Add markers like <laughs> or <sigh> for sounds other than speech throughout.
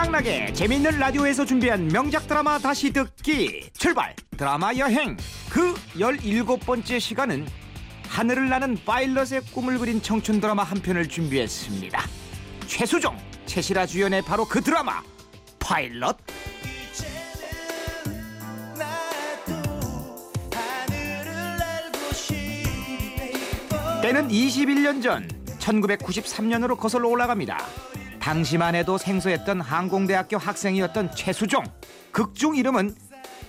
최양락의 재밌는 라디오에서 준비한 명작 드라마 다시 듣기. 출발! 드라마 여행. 그 17번째 시간은 하늘을 나는 파일럿의 꿈을 그린 청춘 드라마 한 편을 준비했습니다. 최수종 최시라 주연의 바로 그 드라마 파일럿. 때는 21년 전 1993년으로 거슬러 올라갑니다. 당시만 해도 생소했던 항공대학교 학생이었던 최수종. 극중 이름은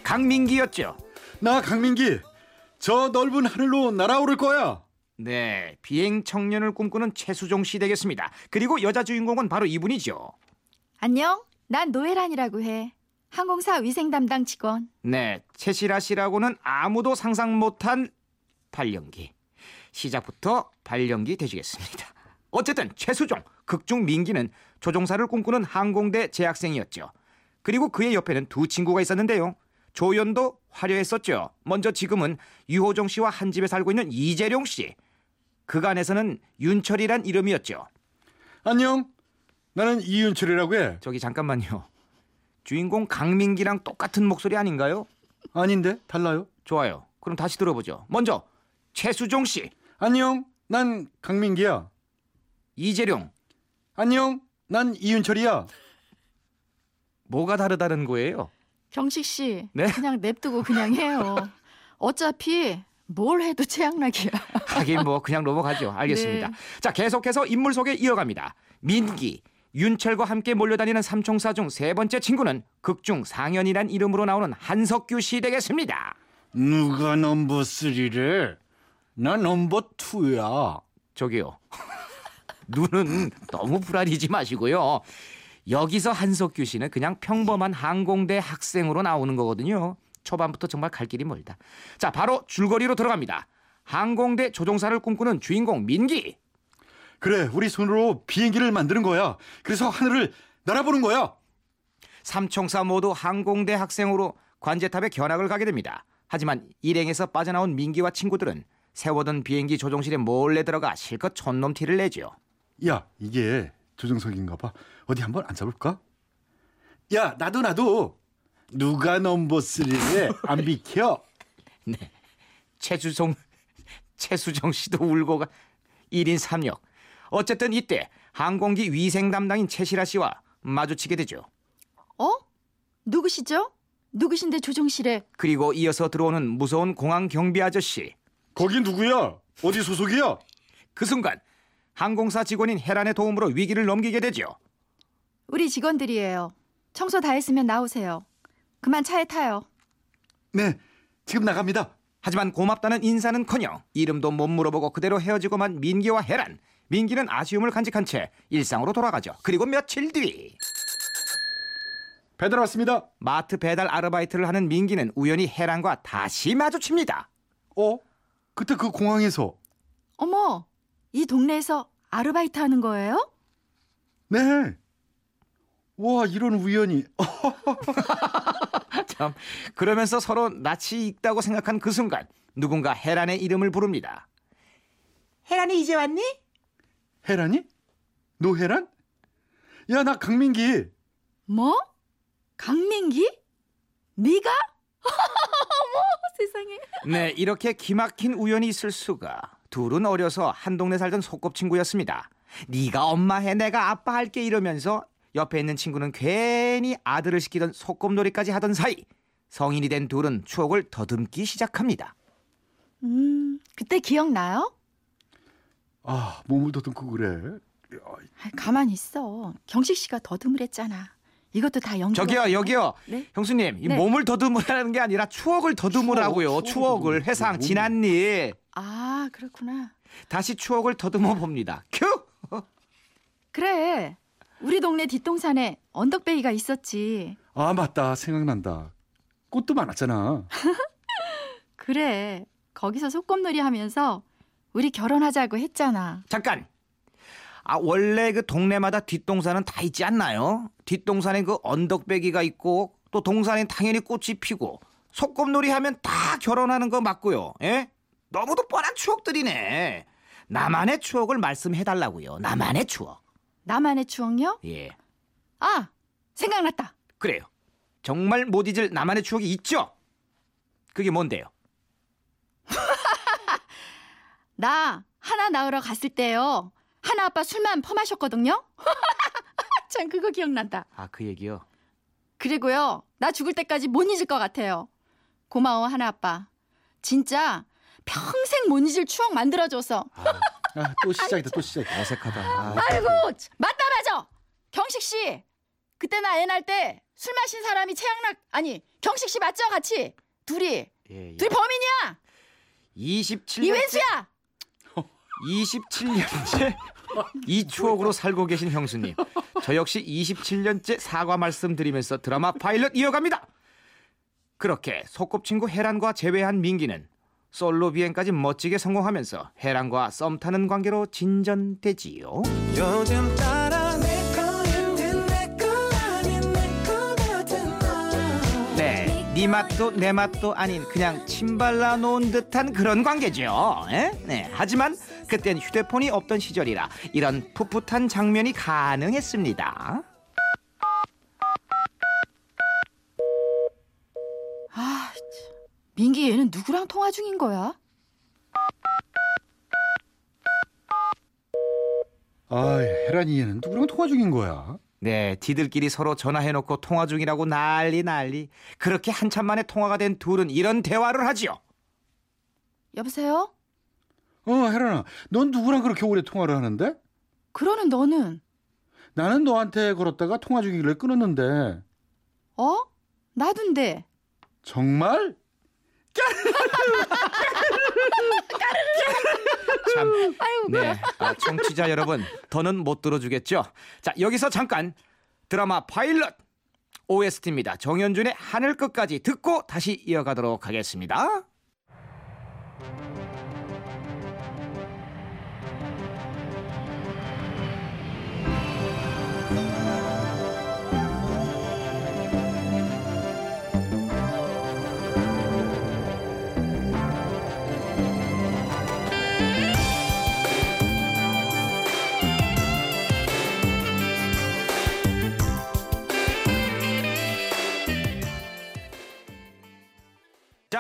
강민기였죠. 나 강민기. 저 넓은 하늘로 날아오를 거야. 네, 비행 청년을 꿈꾸는 최수종 씨 되겠습니다. 그리고 여자 주인공은 바로 이분이죠. 안녕. 난 노혜란이라고 해. 항공사 위생 담당 직원. 네, 최시라 씨라고는 아무도 상상 못한 발연기. 시작부터 발연기 되시겠습니다. 어쨌든 최수종, 극중 민기는 조종사를 꿈꾸는 항공대 재학생이었죠. 그리고 그의 옆에는 두 친구가 있었는데요. 조연도 화려했었죠. 먼저 지금은 유호정 씨와 한 집에 살고 있는 이재룡 씨. 그간에서는 윤철이란 이름이었죠. 안녕. 나는 이윤철이라고 해. 저기 잠깐만요. 주인공 강민기랑 똑같은 목소리 아닌가요? 아닌데 달라요. 좋아요. 그럼 다시 들어보죠. 먼저 최수종 씨, 안녕. 난 강민기야. 이재룡. 안녕. 난 이윤철이야. 뭐가 다르다는 거예요? 경식 씨. 네? 그냥 냅두고 그냥 해요. <laughs> 어차피 뭘 해도 최양락이야. <laughs> 하긴 뭐 그냥 넘어가죠. 알겠습니다. 네. 자, 계속해서 인물 소개 이어갑니다. 민기, 윤철과 함께 몰려다니는 삼총사 중 세 번째 친구는 극중 상현이란 이름으로 나오는 한석규 씨 되겠습니다. 누가 넘버 3래? 나 넘버 2야. 저기요. 눈은 너무 불안이지 마시고요. 여기서 한석규 씨는 그냥 평범한 항공대 학생으로 나오는 거거든요. 초반부터 정말 갈 길이 멀다. 자, 바로 줄거리로 들어갑니다. 항공대 조종사를 꿈꾸는 주인공 민기. 그래, 우리 손으로 비행기를 만드는 거야. 그래서 하늘을 날아보는 거야. 삼총사 모두 항공대 학생으로 관제탑에 견학을 가게 됩니다. 하지만 일행에서 빠져나온 민기와 친구들은 세워둔 비행기 조종실에 몰래 들어가 실컷 촌놈 티를 내죠. 야, 이게 조정석인가 봐. 어디 한번 앉아볼까? 야, 나도 나도. 누가 넘버 3래? 안 비켜? <laughs> 최수종, 최수정 씨도 울고 가 1인 3역. 어쨌든 이때 항공기 위생 담당인 최시라 씨와 마주치게 되죠. 어? 누구시죠? 누구신데 조종실에 그리고 이어서 들어오는 무서운 공항 경비 아저씨. 거기 누구야? 어디 소속이야? 그 순간 항공사 직원인 헤란의 도움으로 위기를 넘기게 되죠. 우리 직원들이에요. 청소 다 했으면 나오세요. 그만 차에 타요. 네, 지금 나갑니다. 하지만 고맙다는 인사는커녕 이름도 못 물어보고 그대로 헤어지고만 민기와 헤란. 민기는 아쉬움을 간직한 채 일상으로 돌아가죠. 그리고 며칠 뒤 배달 왔습니다. 마트 배달 아르바이트를 하는 민기는 우연히 헤란과 다시 마주칩니다. 어? 그때 그 공항에서 어머, 이 동네에서 아르바이트 하는 거예요? 네. 와, 이런 우연이. 어, <laughs> 참 그러면서 서로 낯이 익다고 생각한 그 순간 누군가 헤란의 이름을 부릅니다. 헤란이 이제 왔니? 헤란이? 노헤란? 야, 나 강민기. 뭐? 강민기? 네가? <laughs> 어머, 세상에. 네, 이렇게 기막힌 우연이 있을 수가. 둘은 어려서 한 동네 살던 소꿉친구였습니다. 네가 엄마 해 내가 아빠 할게 이러면서 옆에 있는 친구는 괜히 아들을 시키던 소꿉놀이까지 하던 사이 성인이 된 둘은 추억을 더듬기 시작합니다. 음, 그때 기억나요? 아, 몸을 더듬고 그래. 야, 아, 가만히 있어. 경식 씨가 더듬으랬잖아. 이것도 다 연구. 저기요, 여기요. 네? 형수님, 이 네. 몸을 더듬으라는 게 아니라 추억을 더듬으라고요. 추억, 추억을 추억을 회상 더듬어. 지난 일. 아, 그렇구나. 다시 추억을 더듬어 봅니다. 큐! 그래. 우리 동네 뒷동산에 언덕베이가 있었지. 아, 맞다. 생각난다. 꽃도 많았잖아. <laughs> 그래. 거기서 소꿉놀이 하면서 우리 결혼하자고 했잖아. 잠깐. 아 원래 그 동네마다 뒷동산은 다 있지 않나요? 뒷동산에 그 언덕배기가 있고 또 동산엔 당연히 꽃이 피고 소꿉놀이 하면 다 결혼하는 거 맞고요. 예? 너무도 뻔한 추억들이네. 나만의 추억을 말씀해 달라고요. 나만의 추억. 나만의 추억요? 예. 아, 생각났다. 그래요. 정말 못 잊을 나만의 추억이 있죠? 그게 뭔데요? <laughs> 나 하나 낳으러 갔을 때요. 하나 아빠 술만 퍼마셨거든요. <laughs> 참 그거 기억난다. 아, 그 얘기요. 그리고요. 나 죽을 때까지 못 잊을 것 같아요. 고마워 하나 아빠. 진짜 평생 못 잊을 추억 만들어줘서. 아, 또 시작이다 또 시작. 어색하다. 아, 아이고 맞다 맞아. 경식 씨. 그때 나 애 낳을 때 술 마신 사람이 최양락 아니 경식 씨 맞죠 같이 둘이 예, 예. 둘이 범인이야. 27년째 이웬수야. 27년째 이 추억으로 살고 계신 형수님. 저 역시 27년째 사과 말씀드리면서 드라마 파일럿 이어갑니다. 그렇게 소꿉친구 해란과 재회한 민기는 솔로 비행까지 멋지게 성공하면서 해란과 썸 타는 관계로 진전되지요. 네, 네 맛도 내 맛도 아닌 그냥 침 발라 놓은 듯한 그런 관계죠. 에? 네, 하지만 그땐 휴대폰이 없던 시절이라 이런 풋풋한 장면이 가능했습니다. 아, 참. 민기 얘는 누구랑 통화 중인 거야? 아, 혜란이 얘는 누구랑 통화 중인 거야? 네, 디들끼리 서로 전화해놓고 통화 중이라고 난리 난리. 그렇게 한참 만에 통화가 된 둘은 이런 대화를 하지요. 여보세요? 어, 혜란아, 넌 누구랑 그렇게 오래 통화를 하는데? 그러는 너는 나는 너한테 걸었다가 통화 중이길래 끊었는데 어? 나둔데. 정말? 참, 네, 아, 청취자 여러분, 더는 못 들어주겠죠? 자, 여기서 잠깐 드라마 파일럿 OST입니다. 정현준의 하늘 끝까지 듣고 다시 이어가도록 하겠습니다.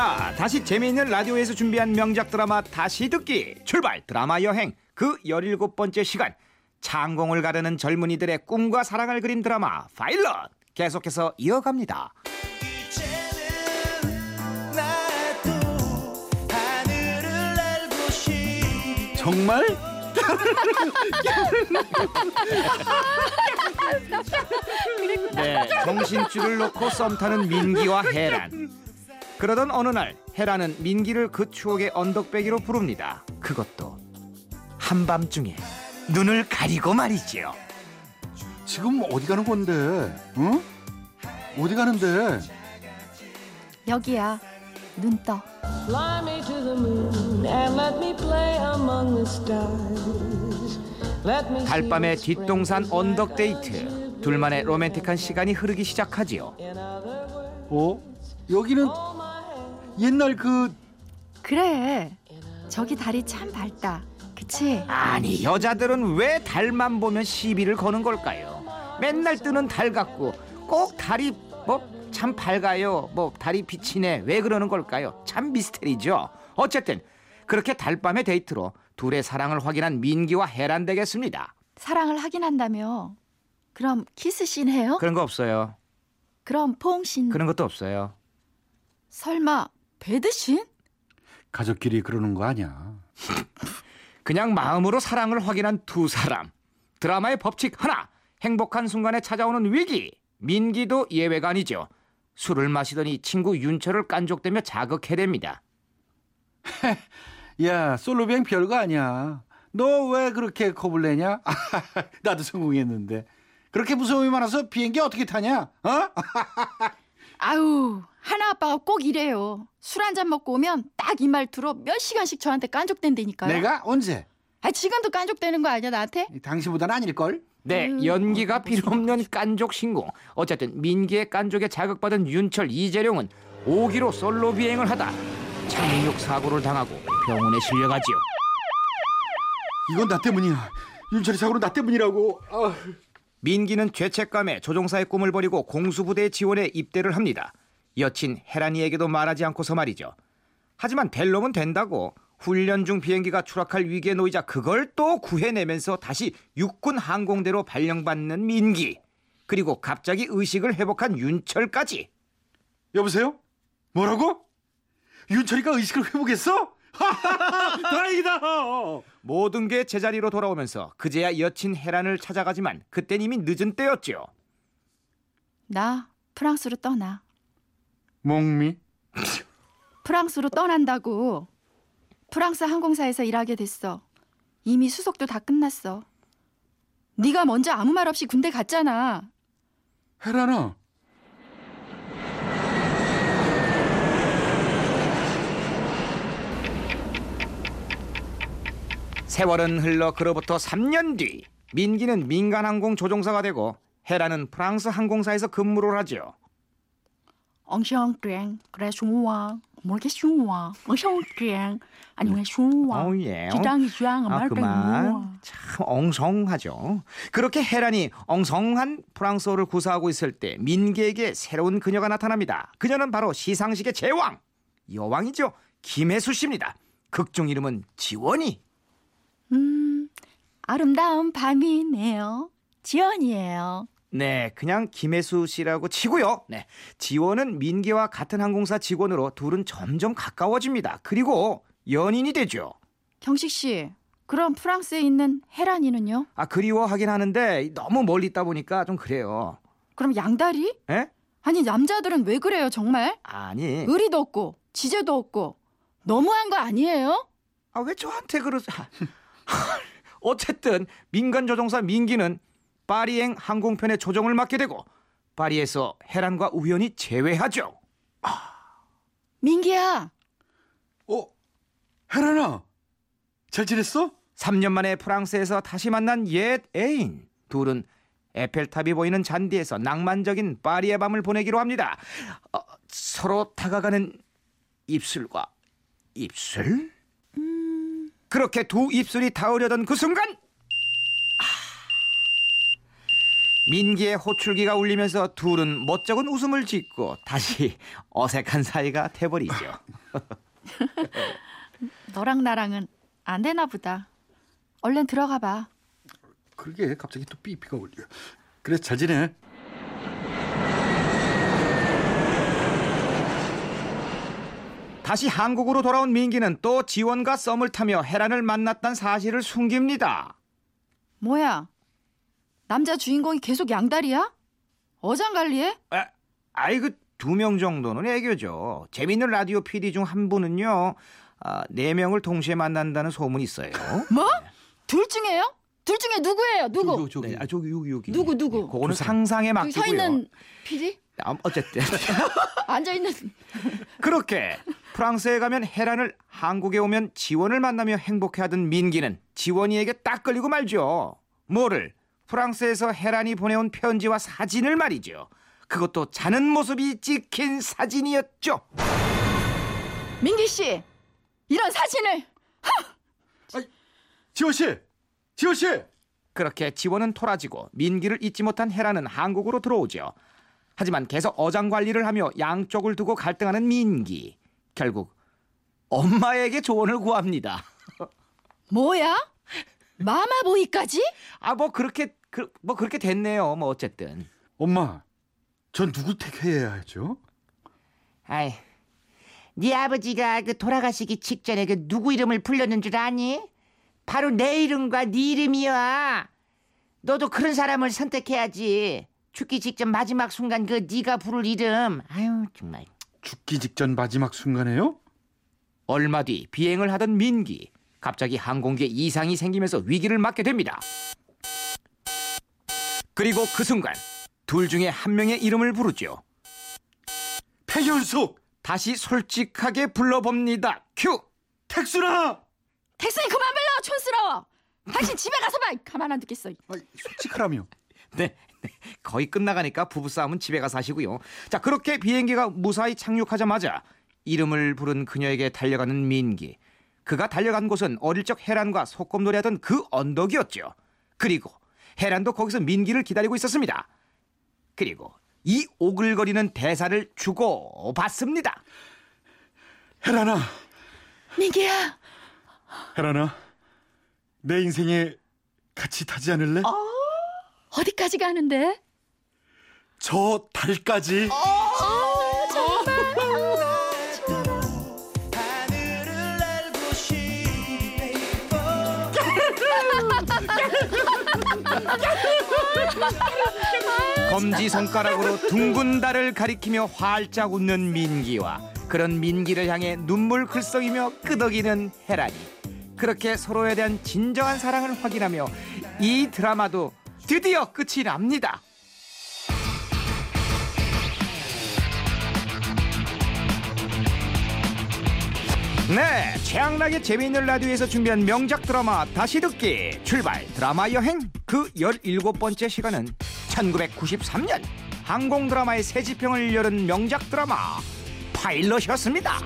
자, 다시 재미있는 라디오에서 준비한 명작 드라마 다시 듣기 출발 드라마 여행 그 17번째 시간 창공을 가르는 젊은이들의 꿈과 사랑을 그린 드라마 파일럿 계속해서 이어갑니다. 정말? <laughs> 네, 정신줄을 놓고 썸 타는 민기와 해란. 그러던 어느 날 해란은 민기를 그 추억의 언덕배기로 부릅니다. 그것도 한밤중에 눈을 가리고 말이지요. 지금 어디 가는 건데? 응? 어디 가는데? 여기야. 눈 떠. Fly me to the moon and let me play among the stars. Let me see 달밤의 뒷동산 언덕 데이트. 둘만의 로맨틱한 시간이 흐르기 시작하지요. 어? 여기는. 옛날 그 그래. 저기 달이 참 밝다. 그치? 아니 여자들은 왜 달만 보면 시비를 거는 걸까요? 맨날 뜨는 달 같고 꼭 달이 뭐 참 밝아요. 뭐 달이 비치네. 왜 그러는 걸까요? 참 미스테리죠. 어쨌든 그렇게 달밤의 데이트로 둘의 사랑을 확인한 민기와 해란 되겠습니다. 사랑을 하긴 한다며. 그럼 키스씬 해요? 그런 거 없어요. 그럼 포옹씬. 그런 것도 없어요. 설마 배드씬? 가족끼리 그러는 거 아니야. 그냥 마음으로 사랑을 확인한 두 사람. 드라마의 법칙 하나. 행복한 순간에 찾아오는 위기. 민기도 예외가 아니죠. 술을 마시더니 친구 윤철을 깐족대며 자극해댑니다. <laughs> 야, 솔로 비행 별거 아니야. 너 왜 그렇게 겁을 내냐? <laughs> 나도 성공했는데. 그렇게 무서움이 많아서 비행기 어떻게 타냐? 어? <laughs> 아우, 하나 아빠가 꼭 이래요. 술 한 잔 먹고 오면 딱 이 말투로 몇 시간씩 저한테 깐족된다니까요. 내가 언제? 아, 지금도 깐족되는 거 아니야, 나한테? 당신보다는 아닐걸? 네, 음. 연기가 필요 없는 깐족 신공. 어쨌든 민기의 깐족에 자극받은 윤철 이재룡은 오기로 솔로 비행을 하다 착륙 사고를 당하고 병원에 실려가지요. 이건 나 때문이야. 윤철이 사고로 나 때문이라고. 아. 민기는 죄책감에 조종사의 꿈을 버리고 공수부대 지원에 입대를 합니다. 여친 헤란이에게도 말하지 않고서 말이죠. 하지만 될 놈은 된다고 훈련 중 비행기가 추락할 위기에 놓이자 그걸 또 구해내면서 다시 육군 항공대로 발령받는 민기. 그리고 갑자기 의식을 회복한 윤철까지. 여보세요? 뭐라고? 윤철이가 의식을 회복했어? <laughs> 다행이다. 모든 게 제자리로 돌아오면서 그제야 여친 헤란을 찾아가지만 그땐 이미 늦은 때였죠. 나 프랑스로 떠나. 몽미? 프랑스로 떠난다고. 프랑스 항공사에서 일하게 됐어. 이미 수속도 다 끝났어. 네가 먼저 아무 말 없이 군대 갔잖아. 헤라나. 세월은 흘러 그로부터 3년 뒤 민기는 민간항공 조종사가 되고 헤라는 프랑스 항공사에서 근무를 하죠. 엉성땡 그래 좋아 뭐게 좋아 엉성땡 아니 좋아 어, 예. 기장이 좋아 아 그만 참 엉성하죠. 그렇게 헤란이 엉성한 프랑스어를 구사하고 있을 때 민기에게 새로운 그녀가 나타납니다. 그녀는 바로 시상식의 제왕 여왕이죠. 김혜수 씨입니다. 극중 이름은 지원이. 음 아름다운 밤이네요 지연이에요 네, 그냥 김혜수 씨라고 치고요. 네, 지원은 민기와 같은 항공사 직원으로 둘은 점점 가까워집니다. 그리고 연인이 되죠. 경식 씨 그럼 프랑스에 있는 헤란이는요 아 그리워하긴 하는데 너무 멀리 있다 보니까 좀 그래요. 그럼 양다리 에? 아니 남자들은 왜 그래요 정말 아니, 의리도 없고 지제도 없고 너무한 거 아니에요 아 왜 저한테 그러세요? <laughs> 어쨌든 민간 조종사 민기는 파리행 항공편의 조종을 맡게 되고 파리에서 헤란과 우연히 재회하죠. 민기야 어? 헤라나. 잘 지냈어? 3년 만에 프랑스에서 다시 만난 옛 애인 둘은 에펠탑이 보이는 잔디에서 낭만적인 파리의 밤을 보내기로 합니다. 어, 서로 다가가는 입술과 입술? 그렇게 두 입술이 닿으려던 그 순간 아, 민기의 호출기가 울리면서 둘은 멋쩍은 웃음을 짓고 다시 <laughs> 어색한 사이가 돼버리죠. <laughs> 너랑 나랑은 안 되나 보다 얼른 들어가 봐 그러게 갑자기 또 삐삐가 울려. 그래 잘 지내. 다시 한국으로 돌아온 민기는 또 지원과 썸을 타며 헤란을 만났다는 사실을 숨깁니다. 뭐야 남자 주인공이 계속 양다리야 어장관리해 아, 아이 그두명 정도는 애교죠. 재밌는 라디오 PD 중 한 분은요. 아, 네 명을 동시에 만난다는 소문이 있어요. <laughs> 뭐? 둘 중에요? 둘 중에 누구예요? 누구? 저기, 네, 아, 저기 여기 여기. 누구, 누구? 그거는 상상에 저기 서 맡기고요. 있는 PD? 아, 어쨌든 <laughs> 앉아 있는 <laughs> 그렇게 프랑스에 가면 헤란을 한국에 오면 지원을 만나며 행복해하던 민기는 지원이에게 딱 걸리고 말죠. 뭐를 프랑스에서 헤란이 보내온 편지와 사진을 말이죠. 그것도 자는 모습이 찍힌 사진이었죠. 민기 씨 이런 사진을 지호 씨. 지호 씨. 그렇게 지원은 토라지고 민기를 잊지 못한 헤라는 한국으로 들어오죠. 하지만 계속 어장 관리를 하며 양쪽을 두고 갈등하는 민기. 결국 엄마에게 조언을 구합니다. <laughs> 뭐야? 마마보이까지? 아 뭐 그렇게 그, 뭐 그렇게 됐네요. 뭐 어쨌든. 엄마. 전 누구 택해야 하죠? 아이, 네 아버지가 그 돌아가시기 직전에 그 누구 이름을 불렀는 줄 아니? 바로 내 이름과 네 이름이야. 너도 그런 사람을 선택해야지. 죽기 직전 마지막 순간 그 네가 부를 이름. 아유 정말. 죽기 직전 마지막 순간에요? 얼마 뒤 비행을 하던 민기. 갑자기 항공기에 이상이 생기면서 위기를 맞게 됩니다. 그리고 그 순간 둘 중에 한 명의 이름을 부르죠. 패현숙. 다시 솔직하게 불러봅니다. 큐! 택순아. 택순이 그만 불러 촌스러워 당신 집에 가서 봐 가만 안 듣겠어 아, 솔직하라며. <laughs> 네, 네. 거의 끝나가니까 부부싸움은 집에 가서 하시고요. 자, 그렇게 비행기가 무사히 착륙하자마자 이름을 부른 그녀에게 달려가는 민기. 그가 달려간 곳은 어릴 적 헤란과 소꿉놀이하던 그 언덕이었죠. 그리고 헤란도 거기서 민기를 기다리고 있었습니다. 그리고 이 오글거리는 대사를 주고 받습니다. 헤란아, 민기야. 헤란아, 내 인생에 같이 타지 않을래? 어디까지 가는데? 저 달까지. 하 검지 손가락으로 둥근 달을 가리키며 활짝 웃는 민기와 그런 민기를 향해 눈물 글썽이며 끄덕이는 헤란이 그렇게 서로에 대한 진정한 사랑을 확인하며 이 드라마도 드디어 끝이 납니다. 네, 최양락의 재미있는 라디오에서 준비한 명작 드라마 다시 듣기 출발 드라마 여행 그 17번째 시간은 1993년 항공 드라마의 새 지평을 열은 명작 드라마 파일럿이었습니다.